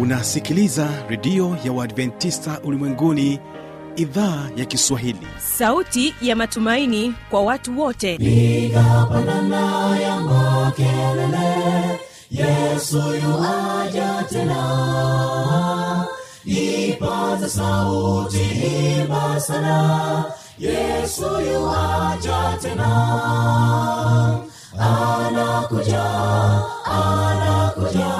unasikiliza redio ya uadventista ulimwenguni idhaa ya kiswahili. Sauti ya matumaini kwa watu wote. Igapanana ya makelele yesu yuaja tena. Ipaza sauti imba sana yesu yuaja tena. Anakuja anakuja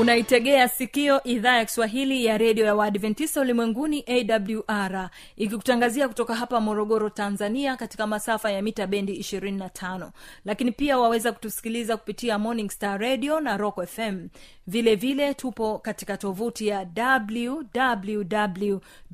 unaitegea sikio idhaa ya kiswahili ya redio ya waadventista ulimwenguni awr ikikutangazia kutoka hapa morogoro tanzania katika masafa ya mita bendi 25 lakini pia waweza kutusikiliza kupitia morning star radio na rock fm vile vile tupo katika tovuti ya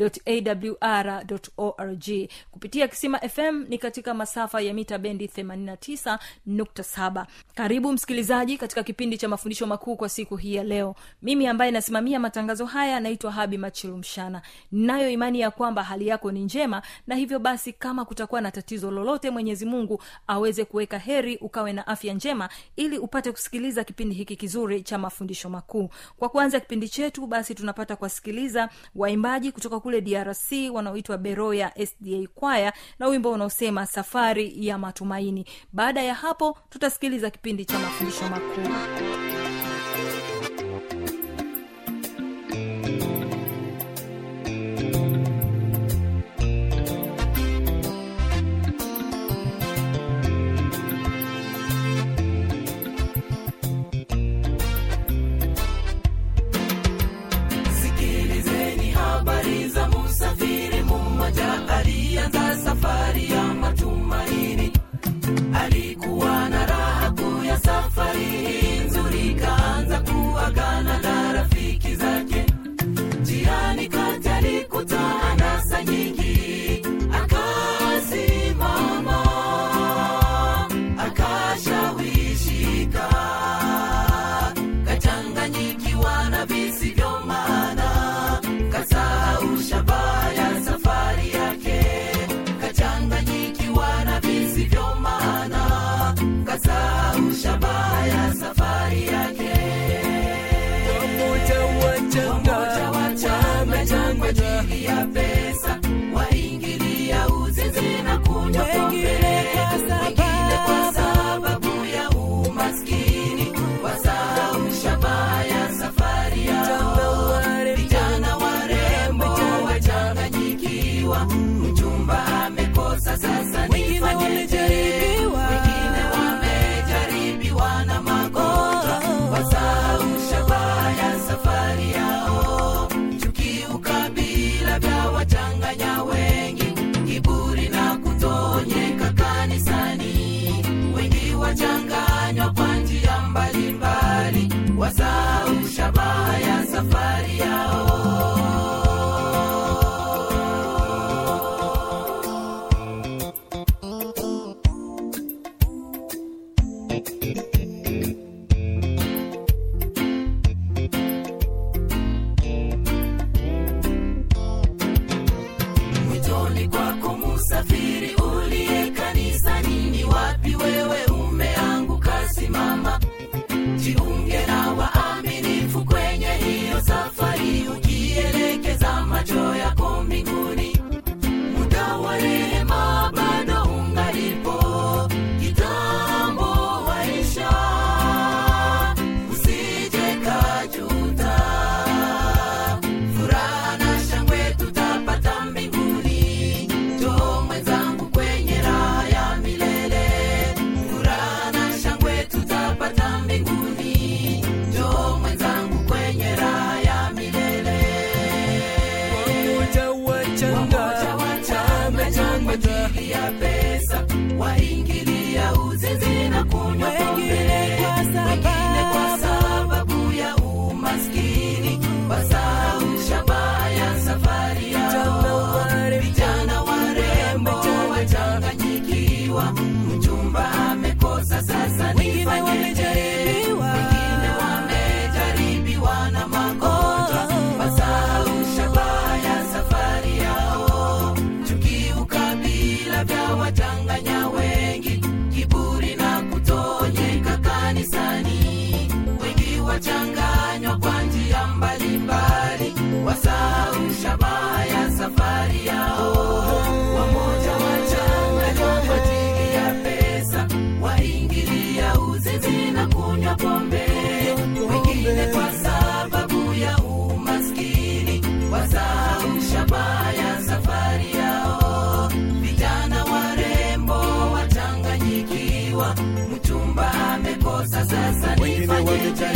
wwwawr org. Kupitia kisima fm ni katika masafa ya mita bendi 89.7 karibu msikilizaji katika kipindi cha mafundisho makuu kwa siku hii ya leo mimi ambaye nasimamia matangazo haya naitwa habi machilumshana nayo imani ya kwamba hali yako ni njema na hivyo basi kama kutakuwa na tatizo lolote mwenyezi mungu aweze kuweka heri ukawe na afya njema ili upate kusikiliza kipindi hiki kizuri cha mafundisho makuu. Kwa kuanza kipindi chetu basi tunapata kuwasikiliza waimbaji kutoka kule drc wanaoitwa beroya sda kwaya na wimbo unaosema safari ya matumaini. Baada ya hapo tutasikiliza kipindi cha mafundisho makuu za mmoja alianza safari ya matumaini. Alikuwa na raha kuu ya safari hii. Nzuri kaanza kuagana na rafiki zake. Jiani kati alikutana anasa nyingi mbalimbali wasahau shabaha ya safari yao nifanyeje wengine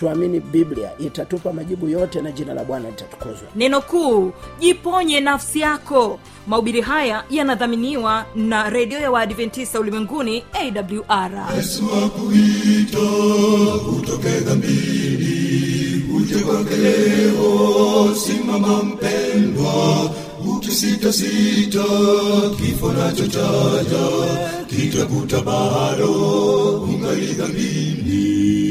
tuamini biblia itatupa majibu yote na jina la bwana litatukuzwa. Neno kuu jiponye nafsi yako. Mahubiri haya yanadhaminiwa na redio ya waadventista ulimwenguni awr yesu akuita utoke dhambini uje kwake leo. Simama mpendwa ukisitasita kifo nacho chaja kitakuta bado ungali dhambini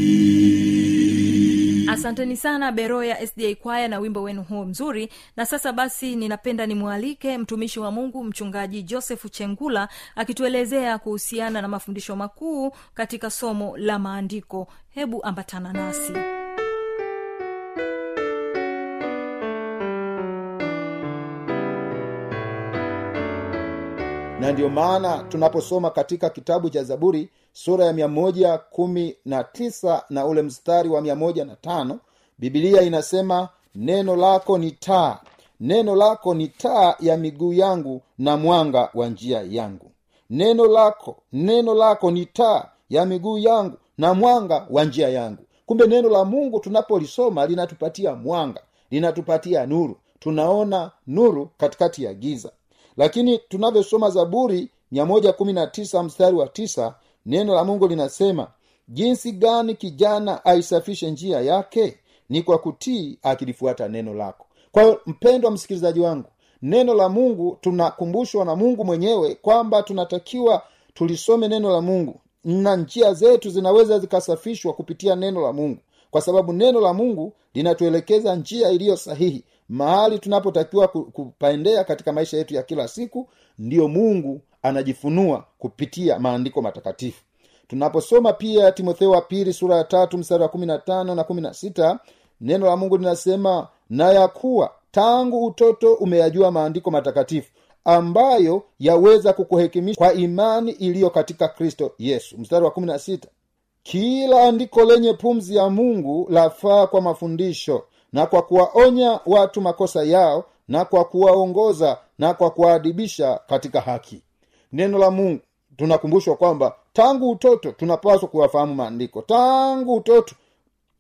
asanteni sana beroya sda kwaya na wimbo wenu huo mzuri. Na sasa basi ninapenda nimwalike mtumishi wa mungu mchungaji josefu chengula akituelezea kuhusiana na mafundisho makuu katika somo la maandiko. Hebu ambatana nasi na ndiyo maana tunaposoma katika kitabu cha zaburi sura ya mia moja kumi na na ule mstari wa mia moja na tano bibilia inasema neno lako ni taa. Neno lako ni taa ya miguu yangu na mwanga wa njia yangu. Neno lako neno lako ni taa ya miguu yangu na mwanga wa njia yangu. Kumbe neno la mungu tunapolisoma linatupatia mwanga linatupatia nuru. Tunaona nuru katikati ya giza lakini tunavyosoma zaburi 119 mstari wa tisa neno la mungu linasema jinsi gani kijana aisafishe njia yake? Ni kwa kutii akilifuata neno lako. Kwa hiyo mpendwa msikilizaji wangu neno la mungu tunakumbushwa na mungu mwenyewe kwamba tunatakiwa tulisome neno la mungu na njia zetu zinaweza zikasafishwa kupitia neno la mungu. Kwa sababu neno la mungu linatuelekeza njia iliyo sahihi mahali tunapotakiwa kupaendea katika maisha yetu ya kila siku ndiyo mungu anajifunua kupitia maandiko matakatifu. Tunaposoma pia timotheo wa pili sura ya tatu mstari wa kumi na tano na kumi na sita neno la mungu linasema na ya kuwa tangu utoto umeyajua maandiko matakatifu ambayo yaweza kukuhekimisha kwa imani iliyo katika kristo yesu. Mstari wa kumi na sita. Kila andiko lenye pumzi ya mungu lafaa kwa mafundisho na kwa kuwaonya watu makosa yao na kwa kuwaongoza na kwa kuwaadibisha katika haki. Neno la mungu tunakumbushwa kwamba tangu utoto tunapaswa kuwafahamu maandiko. Tangu utoto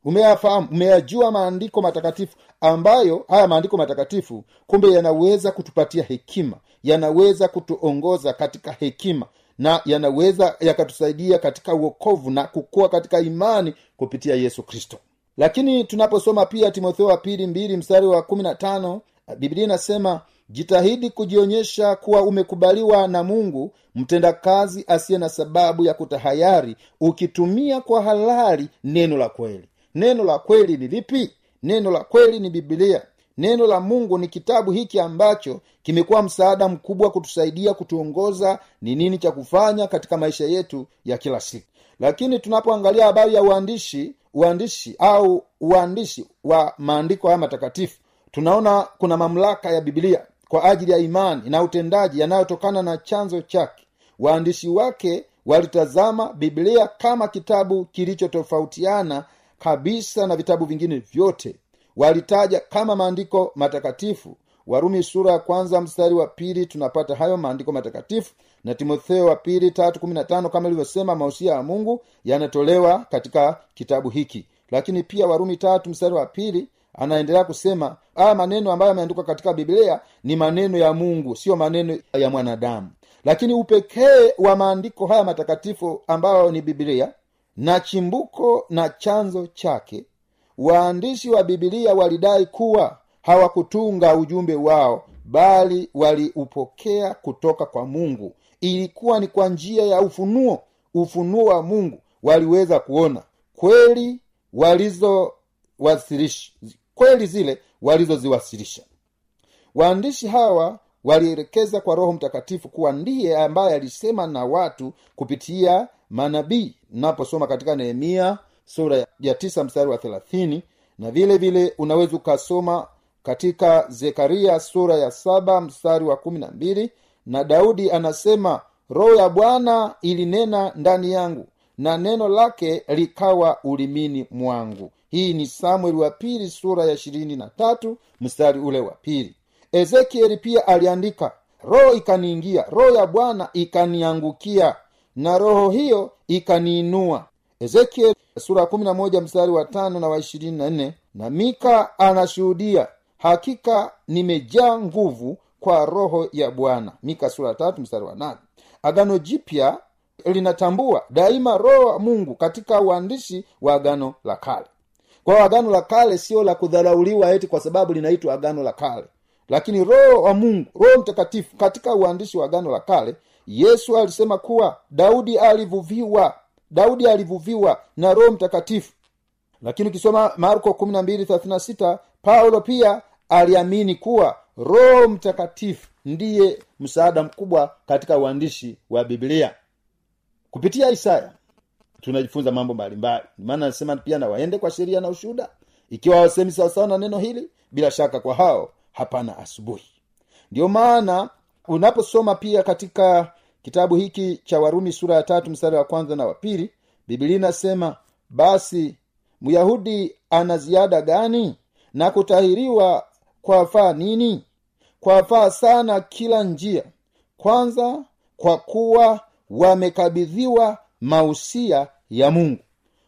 umeyafahamu umeyajua maandiko matakatifu ambayo haya maandiko matakatifu kumbe yanaweza kutupatia hekima yanaweza kutuongoza katika hekima na yanaweza yakatusaidia katika uokovu na kukua katika imani kupitia yesu kristo lakini tunaposoma pia timotheo wa pili mbili mstari wa kumi na tano biblia inasema jitahidi kujionyesha kuwa umekubaliwa na mungu mtendakazi asiye na sababu ya kutahayari ukitumia kwa halali neno la kweli. Neno la kweli ni lipi? Neno la kweli ni bibilia neno la mungu ni kitabu hiki ambacho kimekuwa msaada mkubwa kutusaidia kutuongoza ni nini cha kufanya katika maisha yetu ya kila siku. Lakini tunapoangalia habari ya uandishi uandishi au uandishi wa maandiko haya matakatifu tunaona kuna mamlaka ya bibilia kwa ajili ya imani na utendaji yanayotokana na chanzo chake. Waandishi wake walitazama biblia kama kitabu kilichotofautiana kabisa na vitabu vingine vyote. Walitaja kama maandiko matakatifu. Warumi sura ya kwanza mstari wa pili tunapata hayo maandiko matakatifu na timotheo wa pili tatu kumi na tano kama ilivyosema mausia ya mungu yanatolewa katika kitabu hiki. Lakini pia warumi tatu mstari wa pili anaendelea kusema haya maneno ambayo yameandikwa katika biblia ni maneno ya mungu siyo maneno ya mwanadamu. Lakini upekee wa maandiko haya matakatifu ambayo ni biblia na chimbuko na chanzo chake waandishi wa bibilia walidai kuwa hawakutunga ujumbe wao bali waliupokea kutoka kwa mungu ilikuwa ni kwa njia ya ufunuo ufunuo wa mungu waliweza kuona kweli walizowasilisha kweli zile walizoziwasilisha waandishi hawa walielekeza kwa roho mtakatifu kuwa ndiye ambaye alisema na watu kupitia manabii. Naposoma katika nehemia sura ya tisa mstari wa thelathini na vile vile unaweza ukasoma katika zekaria sura ya saba mstari wa kumi na mbili na daudi anasema roho ya bwana ilinena ndani yangu na neno lake likawa ulimini mwangu. Hii ni samueli wa pili sura ya ishirini na tatu mstari ule wa pili. Ezekieli pia aliandika roho ikaniingia roho ya bwana ikaniangukia na roho hiyo ikaniinua. Ezekieli sura kumi na moja mstari wa tano na wa ishirini na nne. Na mika anashuhudia hakika nimejaa nguvu kwa roho ya bwana. Mika sura tatu wa nane. Agano jipya linatambua daima roho wa mungu katika uandishi wa agano la kale. Kwa agano la kale sio la kudharauliwa eti kwa sababu linaitwa agano la kale. Lakini roho wa mungu roho mtakatifu katika uandishi wa agano la kale yesu alisema kuwa daudi alivuviwa. Daudi alivuviwa na roho mtakatifu. Lakini ukisoma marko paulo pia aliamini kuwa roho mtakatifu ndiye msaada mkubwa katika uandishi wa biblia. Kupitia isaya tunajifunza mambo mbalimbali. Maana anasema pia na waende kwa sheria na ushuhuda. Ikiwa wasemi sawasawa na neno hili bila shaka kwa hao hapana asubuhi. Ndiyo maana unaposoma pia katika kitabu hiki cha warumi sura ya tatu mstari wa kwanza na wa pili bibilia inasema basi myahudi ana ziada gani? Na kutahiriwa kwafaa nini? Kwafaa sana kila njia. Kwanza kwa kuwa wamekabidhiwa mausia ya mungu.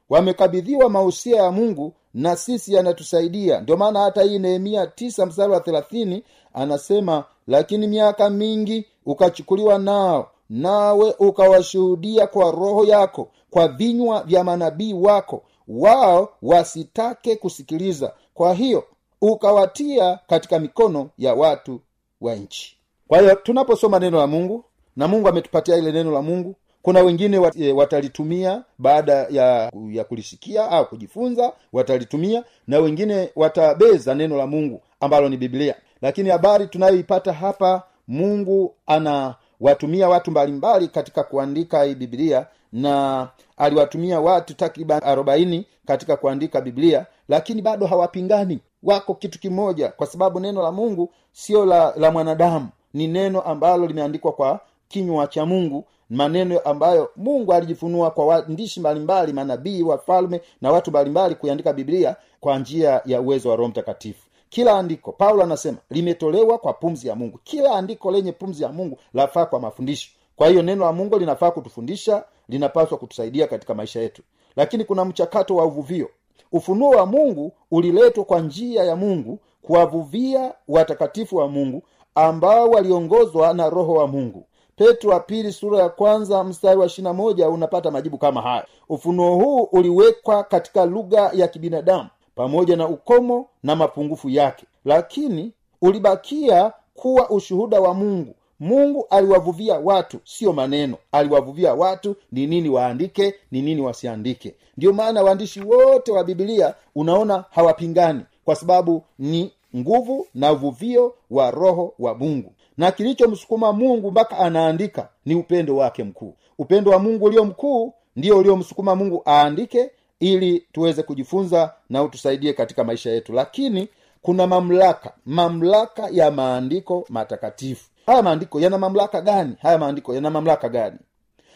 Wamekabidhiwa mausia ya mungu na sisi yanatusaidia. Ndio maana hata hii nehemia tisa mstari wa thelathini anasema lakini miaka mingi ukachukuliwa nao nawe ukawashuhudia kwa roho yako kwa vinywa vya manabii wako. Wao wasitake kusikiliza. Kwa hiyo ukawatia katika mikono ya watu wa nchi. Kwa hiyo tunaposoma neno la mungu na mungu ametupatia ile neno la mungu kuna wengine wat, e, watalitumia baada ya ya kulisikia au kujifunza watalitumia na wengine watabeza neno la mungu ambalo ni biblia. Lakini habari tunayoipata hapa mungu anawatumia watu mbalimbali katika kuandika hii biblia na aliwatumia watu takriban arobaini katika kuandika biblia lakini bado hawapingani wako kitu kimoja kwa sababu neno la mungu sio la, la mwanadamu. Ni neno ambalo limeandikwa kwa kinywa cha mungu maneno ambayo mungu alijifunua kwa waandishi mbalimbali manabii wafalme na watu mbalimbali kuiandika biblia kwa njia ya uwezo wa roho mtakatifu. Kila andiko paulo anasema limetolewa kwa pumzi ya mungu. Kila andiko lenye pumzi ya mungu lafaa kwa mafundisho. Kwa hiyo neno la mungu linafaa kutufundisha linapaswa kutusaidia katika maisha yetu. Lakini kuna mchakato wa uvuvio ufunuo wa mungu uliletwa kwa njia ya mungu kuwavuvia watakatifu wa mungu ambao waliongozwa na roho wa mungu. Petro wa pili sura ya kwanza mstari wa ishirina moja unapata majibu kama haya. Ufunuo huu uliwekwa katika lugha ya kibinadamu pamoja na ukomo na mapungufu yake. Lakini ulibakia kuwa ushuhuda wa mungu mungu aliwavuvia watu sio maneno. Aliwavuvia watu ni nini waandike ni nini wasiandike. Ndiyo maana waandishi wote wa bibilia unaona hawapingani kwa sababu ni nguvu na uvuvio wa roho wa mungu. Na kilichomsukuma mungu mpaka anaandika ni upendo wake mkuu. Upendo wa mungu ulio mkuu ndio uliomsukuma mungu aandike ili tuweze kujifunza na utusaidie katika maisha yetu. Lakini kuna mamlaka mamlaka ya maandiko matakatifu haya maandiko yana mamlaka gani? Haya maandiko yana mamlaka gani?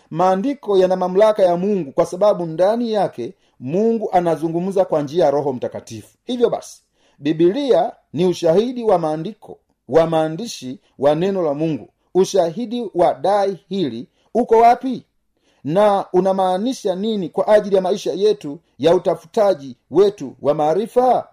Maandiko yana mamlaka ya mungu kwa sababu ndani yake mungu anazungumza kwa njia ya roho mtakatifu. Hivyo basi bibilia ni ushahidi wa maandiko wa maandishi wa neno la mungu. Ushahidi wa dai hili uko wapi? Na unamaanisha nini kwa ajili ya maisha yetu ya utafutaji wetu wa maarifa?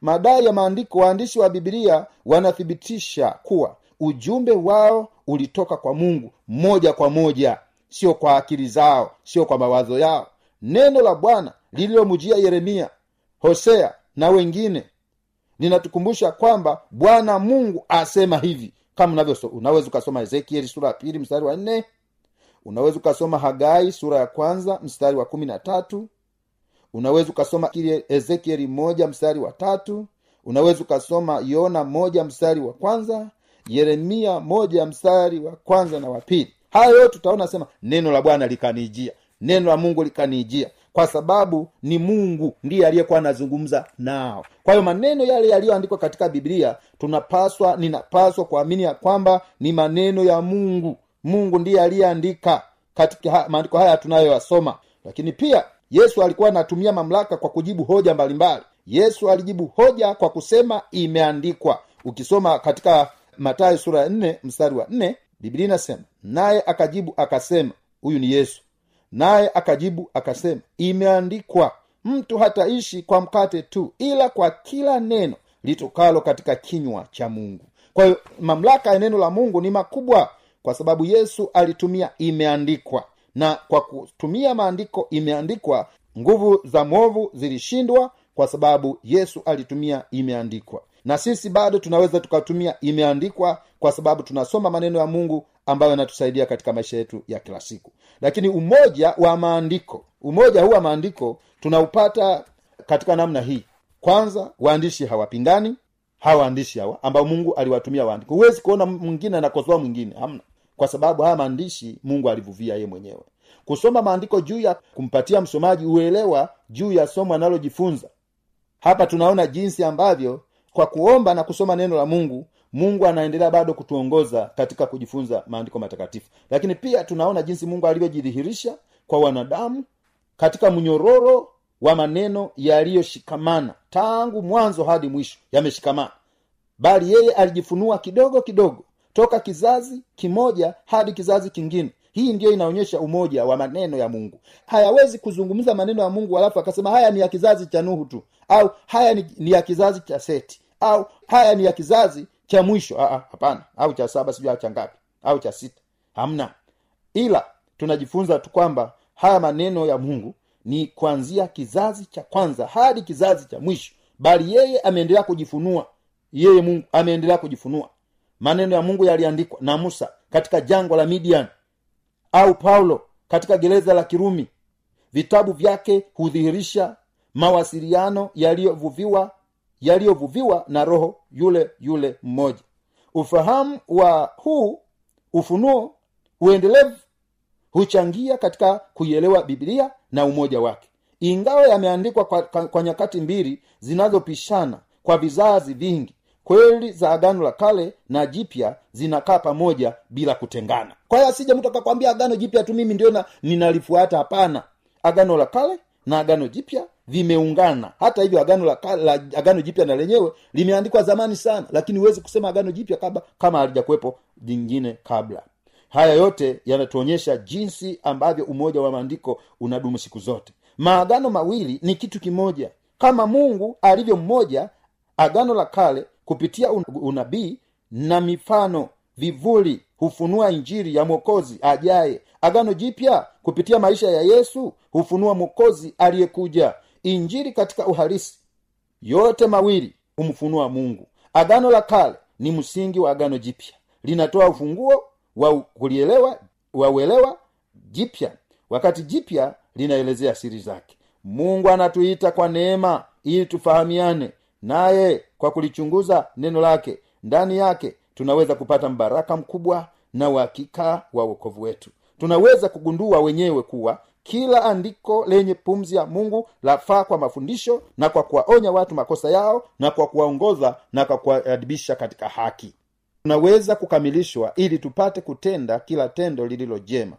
Madai ya maandiko waandishi wa bibilia wanathibitisha kuwa ujumbe wao ulitoka kwa mungu moja kwa moja sio kwa akili zao sio kwa mawazo yao. Neno la bwana lililomujia yeremia hosea na wengine linatukumbusha kwamba bwana mungu asema hivi kama unavyo unaweza ukasoma ezekieli sura ya pili mstari wa nne unaweza ukasoma hagai sura ya kwanza mstari wa kumi na tatu unaweza ukasoma ezekieli moja mstari wa tatu unaweza ukasoma yona moja mstari wa kwanza yeremia moja mstari wa kwanza na wa pili. Haya yote tutaona sema neno la bwana likanijia neno la mungu likanijia kwa sababu ni mungu ndiye aliyekuwa anazungumza nao. Kwa hiyo maneno yale yaliyoandikwa katika biblia tunapaswa ninapaswa kuamini ya kwamba ni maneno ya mungu. Mungu ndiye aliyeandika katika ha, maandiko haya tunayoyasoma. Lakini pia yesu alikuwa anatumia mamlaka kwa kujibu hoja mbalimbali. Yesu alijibu hoja kwa kusema imeandikwa. Ukisoma katika matayo sura ya nne mstari wa nne biblia inasema naye akajibu akasema huyu ni yesu. Naye akajibu akasema imeandikwa mtu hataishi kwa mkate tu ila kwa kila neno litokalo katika kinywa cha mungu. Kwa hiyo mamlaka ya neno la mungu ni makubwa kwa sababu yesu alitumia imeandikwa. Na kwa kutumia maandiko imeandikwa nguvu za mwovu zilishindwa kwa sababu yesu alitumia imeandikwa na sisi bado tunaweza tukatumia imeandikwa kwa sababu tunasoma maneno ya mungu ambayo yanatusaidia katika maisha yetu ya kila siku. Lakini umoja wa maandiko umoja huu wa maandiko tunaupata katika namna hii. Kwanza waandishi hawapingani hawa waandishi hawa ambao mungu aliwatumia waandiko. Huwezi kuona mwingine anakosoa mwingine hamna. Kwa sababu haya maandishi mungu alivuvia ye mwenyewe. Kusoma maandiko juu ya kumpatia msomaji uelewa juu ya somo analojifunza. Hapa tunaona jinsi ambavyo kwa kuomba na kusoma neno la mungu mungu anaendelea bado kutuongoza katika kujifunza maandiko matakatifu. Lakini pia tunaona jinsi mungu alivyojidhihirisha kwa wanadamu katika mnyororo wa maneno yaliyoshikamana. Tangu mwanzo hadi mwisho yameshikamana. Bali yeye alijifunua kidogo kidogo toka kizazi kimoja hadi kizazi kingine hii ndiyo inaonyesha umoja wa maneno ya mungu. Hayawezi kuzungumza maneno ya mungu alafu akasema haya ni ya kizazi cha nuhu tu au haya ni, ni ya kizazi cha seti au haya ni ya kizazi cha mwisho. Hapana. Au cha saba sijui cha ngapi. Au cha sita. Hamna. Ila tunajifunza tu kwamba haya maneno ya mungu ni kuanzia kizazi cha kwanza hadi kizazi cha mwisho. Bali yeye ameendelea kujifunua. Yeye mungu ameendelea kujifunua. Maneno ya mungu yaliandikwa na musa katika jangwa la midian au paulo katika gereza la kirumi. Vitabu vyake hudhihirisha mawasiliano yaliyovuviwa yaliyovuviwa na roho yule yule mmoja. Ufahamu wa huu ufunuo uendelevu huchangia katika kuielewa biblia na umoja wake. Ingawa yameandikwa kwa, kwa, kwa nyakati mbili zinazopishana kwa vizazi vingi kweli za agano la kale na jipya zinakaa pamoja bila kutengana. Kwa hiyo asije mtu akakwambia agano jipya tu mimi ndio ninalifuata. Hapana. Agano la kale na agano jipya vimeungana. Hata hivyo agano la, la agano jipya na lenyewe limeandikwa zamani sana. Lakini huwezi kusema agano jipya kama kama halijakuwepo jingine kabla. Haya yote yanatuonyesha jinsi ambavyo umoja wa maandiko unadumu siku zote. Maagano mawili ni kitu kimoja. Kama mungu alivyo mmoja agano la kale kupitia unabii na mifano vivuli hufunua injiri ya mwokozi ajaye. Agano jipya kupitia maisha ya yesu hufunua mwokozi aliyekuja. Injiri katika uhalisi yote mawili humfunua mungu. Agano la kale ni msingi wa agano jipya. Linatoa ufunguo wa kulielewa wa uelewa jipya. Wakati jipya linaelezea siri zake. Mungu anatuita kwa neema ili tufahamiane naye kwa kulichunguza neno lake ndani yake tunaweza kupata mbaraka mkubwa na uhakika wa uokovu wetu. Tunaweza kugundua wenyewe kuwa kila andiko lenye pumzi ya mungu lafaa kwa mafundisho na kwa kuwaonya watu makosa yao na kwa kuwaongoza na kwa kuwaadibisha katika haki. Tunaweza kukamilishwa ili tupate kutenda kila tendo lililo jema.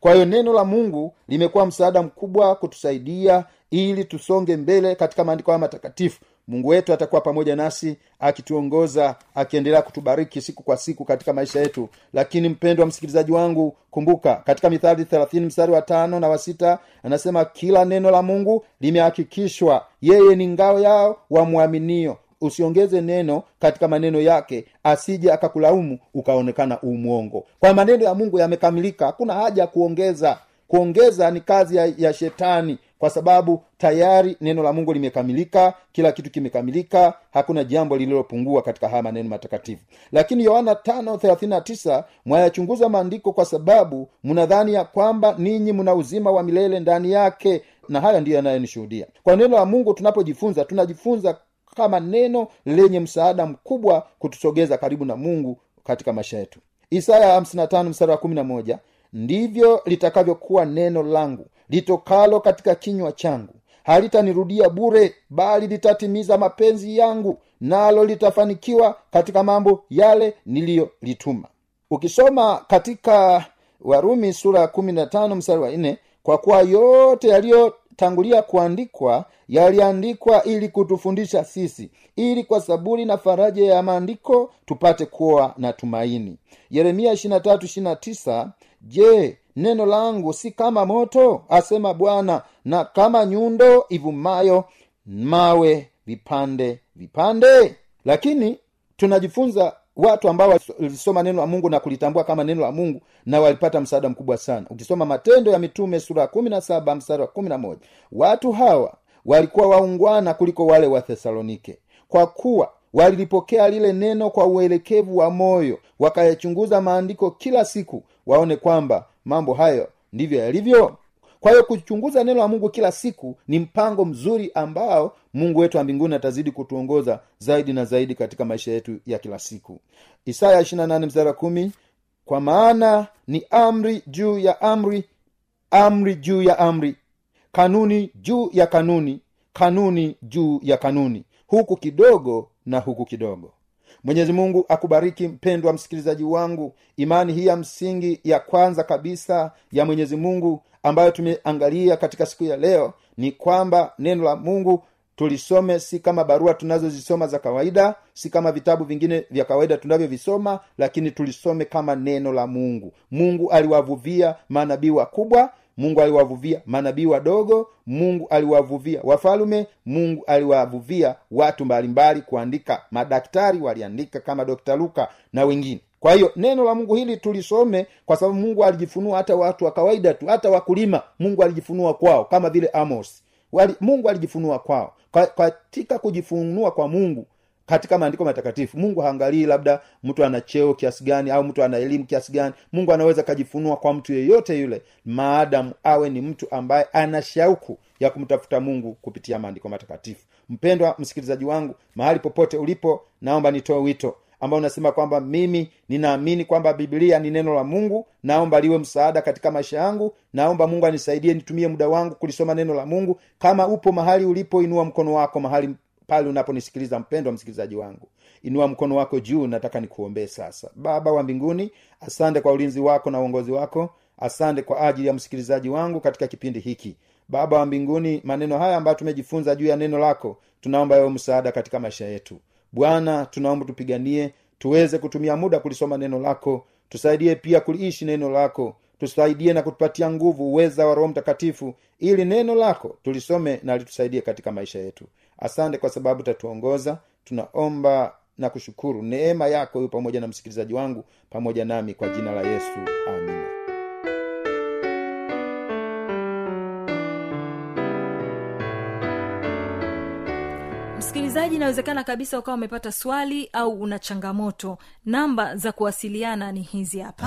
Kwa hiyo neno la mungu limekuwa msaada mkubwa kutusaidia ili tusonge mbele katika maandiko haya matakatifu mungu wetu atakuwa pamoja nasi akituongoza akiendelea kutubariki siku kwa siku katika maisha yetu. Lakini mpendo wa msikilizaji wangu kumbuka katika mithali thelathini mstari wa tano na wa sita anasema kila neno la mungu limehakikishwa. Yeye ni ngao yao wamwaminio usiongeze neno katika maneno yake asije akakulaumu ukaonekana umwongo kwa maneno ya mungu yamekamilika. Hakuna haja ya kuongeza. Kuongeza ni kazi ya, ya shetani kwa sababu tayari neno la mungu limekamilika kila kitu kimekamilika hakuna jambo lililopungua katika haya maneno matakatifu. Lakini yohana 539 mwayachunguza maandiko kwa sababu mnadhani ya kwamba ninyi mna uzima wa milele ndani yake. Na haya ndiyo yanayonishuhudia. Kwa neno la mungu tunapojifunza tunajifunza kama neno lenye msaada mkubwa kutusogeza karibu na mungu katika maisha yetu. Isaya 55 mstari wa 11 ndivyo litakavyokuwa neno langu litokalo katika kinywa changu. Halitanirudia bure bali litatimiza mapenzi yangu nalo litafanikiwa katika mambo yale niliyolituma. Ukisoma katika warumi sura kumi na tano mstari wa nne kwa kuwa yote yaliyotangulia kuandikwa yaliandikwa ili kutufundisha sisi ili kwa saburi na faraja ya maandiko tupate kuwa na tumaini. Yeremia 23, je neno langu si kama moto asema bwana na kama nyundo ivumayo mawe vipande vipande? Lakini tunajifunza watu ambao walisoma neno la mungu na kulitambua kama neno la mungu na walipata msaada mkubwa sana. Ukisoma matendo ya mitume sura ya kumi na mstari wa kumi watu hawa walikuwa waungwana kuliko wale wa thesalonike kwa kuwa walilipokea lile neno kwa uelekevu wa moyo wakayachunguza maandiko kila siku waone kwamba mambo hayo ndivyo yalivyo kwa hiyo kuchunguza neno la mungu kila siku ni mpango mzuri ambao mungu wetu wa mbinguni atazidi kutuongoza zaidi na zaidi katika maisha yetu ya kila siku. Isaya 28 mstari kumi kwa maana ni amri juu ya amri amri juu ya amri kanuni juu ya kanuni kanuni juu ya kanuni huku kidogo na huku kidogo mwenyezi mungu akubariki mpendwa msikilizaji wangu. Imani hii ya msingi ya kwanza kabisa ya mwenyezi mungu ambayo tumeangalia katika siku ya leo ni kwamba neno la mungu tulisome si kama barua tunazozisoma za kawaida si kama vitabu vingine vya kawaida tunavyovisoma lakini tulisome kama neno la mungu. Mungu aliwavuvia manabii wakubwa mungu aliwavuvia manabii wadogo mungu aliwavuvia wafalume mungu aliwavuvia watu mbalimbali kuandika. Madaktari waliandika kama dokta luka na wengine. Kwa hiyo neno la mungu hili tulisome kwa sababu mungu alijifunua hata watu wa kawaida tu hata wakulima mungu alijifunua kwao kama vile amos Wali, mungu alijifunua kwao. Katika kujifunua kwa mungu katika maandiko matakatifu. Mungu haangalii labda mtu ana cheo kiasi gani au mtu ana elimu kiasi gani. Mungu anaweza akajifunua kwa mtu yeyote yule maadamu awe ni mtu ambaye ana shauku ya kumtafuta mungu kupitia maandiko matakatifu. Mpendwa msikilizaji wangu mahali popote ulipo naomba nitoe wito ambao unasema kwamba mimi ninaamini kwamba biblia ni neno la mungu. Naomba liwe msaada katika maisha yangu. Naomba mungu anisaidie nitumie muda wangu kulisoma neno la mungu. Kama upo mahali ulipo inua mkono wako mahali pale unaponisikiliza mpendwa msikilizaji wangu inua mkono wako juu nataka nikuombee sasa. Baba wa mbinguni asante kwa ulinzi wako na uongozi wako. Asante kwa ajili ya msikilizaji wangu katika kipindi hiki. Baba wa mbinguni maneno haya ambayo tumejifunza juu ya neno lako tunaomba wewe msaada katika maisha yetu. Bwana tunaomba tupiganie tuweze kutumia muda kulisoma neno lako. Tusaidie pia kuliishi neno lako. Tusaidie na kutupatia nguvu uweza wa roho mtakatifu ili neno lako tulisome na litusaidie katika maisha yetu asante kwa sababu tatuongoza tunaomba na kushukuru. Neema yako huyu pamoja na msikilizaji wangu pamoja nami kwa jina la yesu. Amina. Msikilizaji inawezekana kabisa ukawa umepata swali au una changamoto. Namba za kuwasiliana ni hizi hapa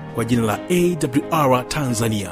kwa jina la awr tanzania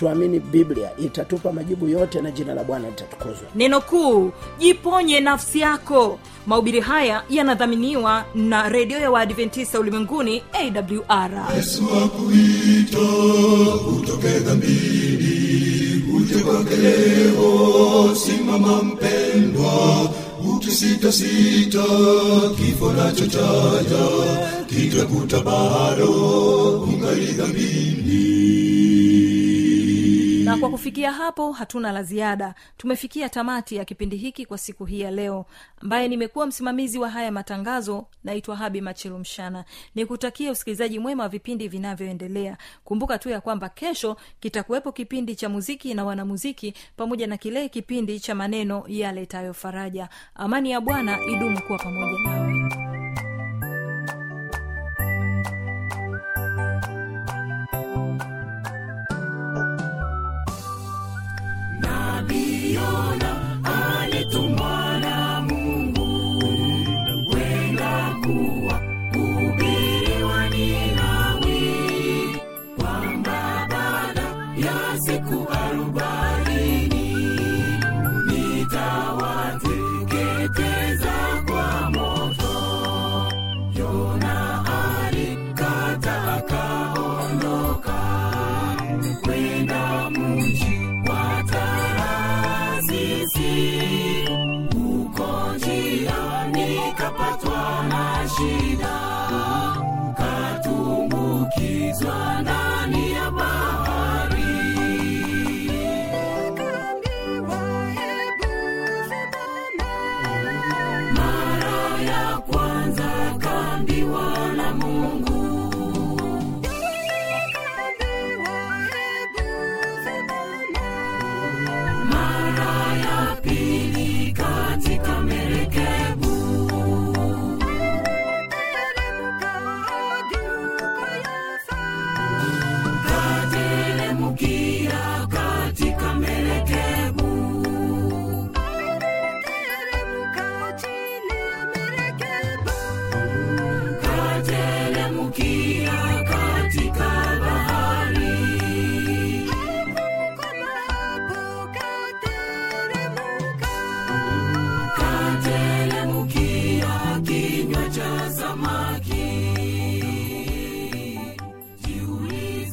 tuamini biblia itatupa majibu yote na jina la bwana litatukuzwa. Neno kuu jiponye nafsi yako. Maubiri haya yanadhaminiwa na redio ya waadventista ulimwenguni awr yesu akuita utoke dhambini uje kwake leo simama mpendwa ukisitasita kifo nacho chaja kitakuta bado ungali dhambini na kwa kufikia hapo hatuna la ziada. Tumefikia tamati ya kipindi hiki kwa siku hii ya leo. Ambaye nimekuwa msimamizi wa haya matangazo naitwa habi machilumshana nikutakia usikilizaji mwema wa vipindi vinavyoendelea. Kumbuka tu ya kwamba kesho kitakuwepo kipindi cha muziki na wanamuziki pamoja na kile kipindi cha maneno yaletayo faraja. Amani ya bwana idumu kuwa pamoja nawe